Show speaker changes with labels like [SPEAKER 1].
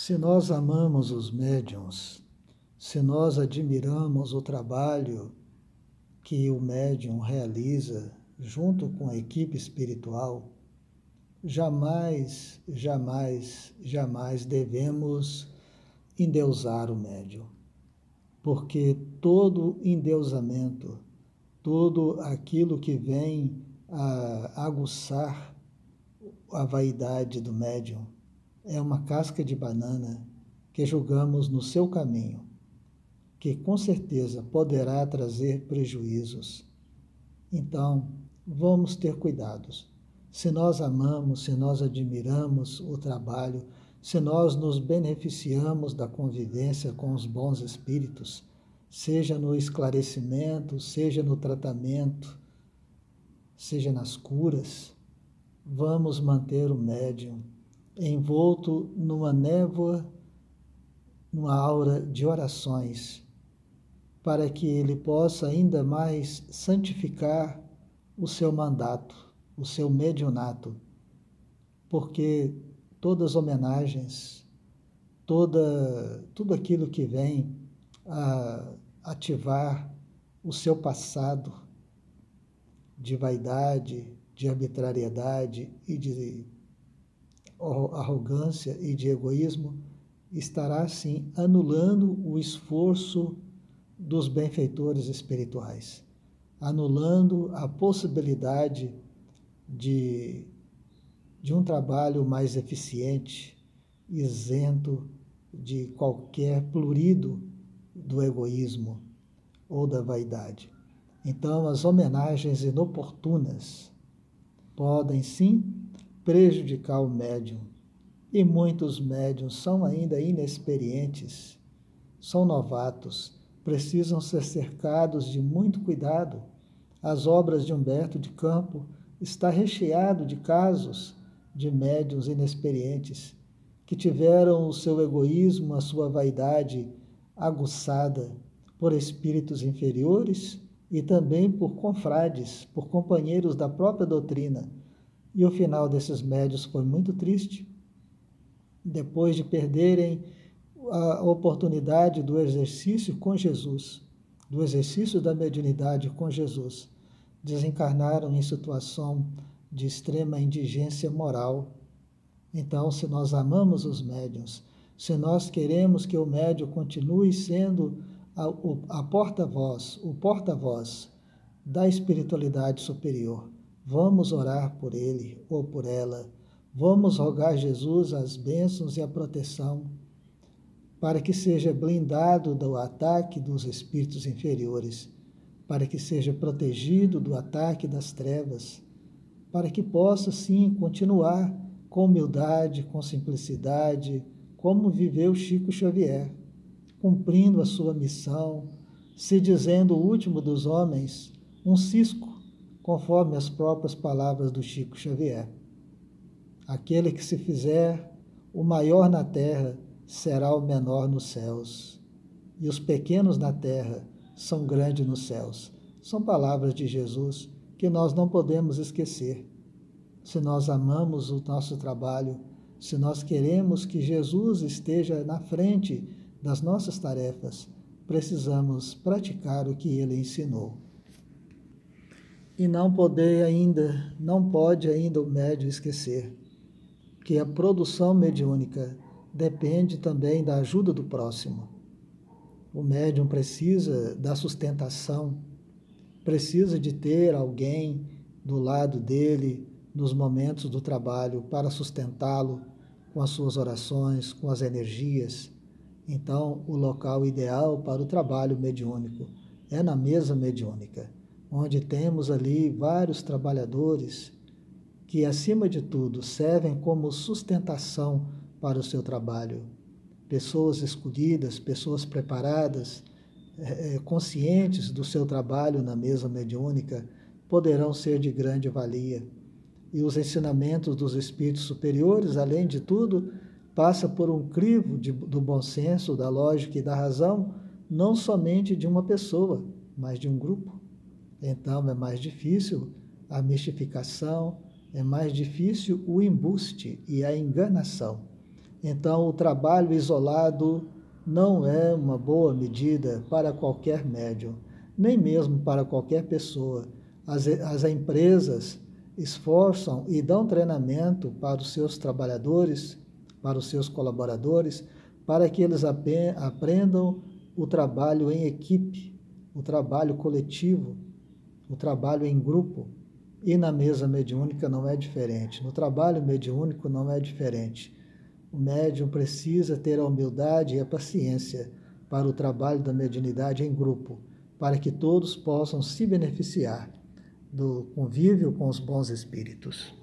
[SPEAKER 1] Se nós amamos os médiums, se nós admiramos o trabalho que o médium realiza junto com a equipe espiritual, jamais, jamais, jamais devemos endeusar o médium. Porque todo endeusamento, tudo aquilo que vem a aguçar a vaidade do médium é uma casca de banana que julgamos no seu caminho, que com certeza poderá trazer prejuízos. Então, vamos ter cuidados. Se nós amamos, se nós admiramos o trabalho, se nós nos beneficiamos da convivência com os bons espíritos, seja no esclarecimento, seja no tratamento, seja nas curas, vamos manter o médium envolto numa névoa, numa aura de orações, para que ele possa ainda mais santificar o seu mandato, o seu medionato, porque todas as homenagens, toda, tudo aquilo que vem a ativar o seu passado de vaidade, de arbitrariedade e de arrogância e de egoísmo, estará assim anulando o esforço dos benfeitores espirituais anulando a possibilidade de, de um trabalho mais eficiente, isento de qualquer plurido do egoísmo ou da vaidade. Então, as homenagens inoportunas podem sim prejudicar o médium, e muitos médiums são ainda inexperientes, são novatos precisam ser cercados de muito cuidado. As obras de Humberto de Campo está recheado de casos de médiuns inexperientes que tiveram o seu egoísmo, a sua vaidade aguçada por espíritos inferiores e também por confrades, por companheiros da própria doutrina. E o final desses médios foi muito triste. Depois de perderem a oportunidade do exercício com Jesus, do exercício da mediunidade com Jesus. Desencarnaram em situação de extrema indigência moral. Então, se nós amamos os médiuns, se nós queremos que o médium continue sendo a, a porta-voz, o porta-voz da espiritualidade superior, vamos orar por ele ou por ela. Vamos rogar a Jesus as bênçãos e a proteção para que seja blindado do ataque dos espíritos inferiores, para que seja protegido do ataque das trevas, para que possa, sim, continuar com humildade, com simplicidade, como viveu Chico Xavier, cumprindo a sua missão, se dizendo o último dos homens, um cisco, conforme as próprias palavras do Chico Xavier. Aquele que se fizer o maior na terra, será o menor nos céus, e os pequenos na terra são grandes nos céus. São palavras de Jesus que nós não podemos esquecer. Se nós amamos o nosso trabalho, se nós queremos que Jesus esteja na frente das nossas tarefas, precisamos praticar o que ele ensinou. E não poder ainda, não pode ainda o médio esquecer que a produção mediúnica depende também da ajuda do próximo. O médium precisa da sustentação, precisa de ter alguém do lado dele nos momentos do trabalho para sustentá-lo com as suas orações, com as energias. Então, o local ideal para o trabalho mediúnico é na mesa mediúnica, onde temos ali vários trabalhadores que, acima de tudo, servem como sustentação para o seu trabalho. Pessoas escolhidas, pessoas preparadas, é, conscientes do seu trabalho na mesa mediúnica, poderão ser de grande valia. E os ensinamentos dos espíritos superiores, além de tudo, passa por um crivo de, do bom senso, da lógica e da razão, não somente de uma pessoa, mas de um grupo. Então é mais difícil a mistificação, é mais difícil o embuste e a enganação Então, o trabalho isolado não é uma boa medida para qualquer médium, nem mesmo para qualquer pessoa. As, as empresas esforçam e dão treinamento para os seus trabalhadores, para os seus colaboradores, para que eles aprendam o trabalho em equipe, o trabalho coletivo, o trabalho em grupo. E na mesa mediúnica não é diferente. No trabalho mediúnico não é diferente. O médium precisa ter a humildade e a paciência para o trabalho da mediunidade em grupo, para que todos possam se beneficiar do convívio com os bons espíritos.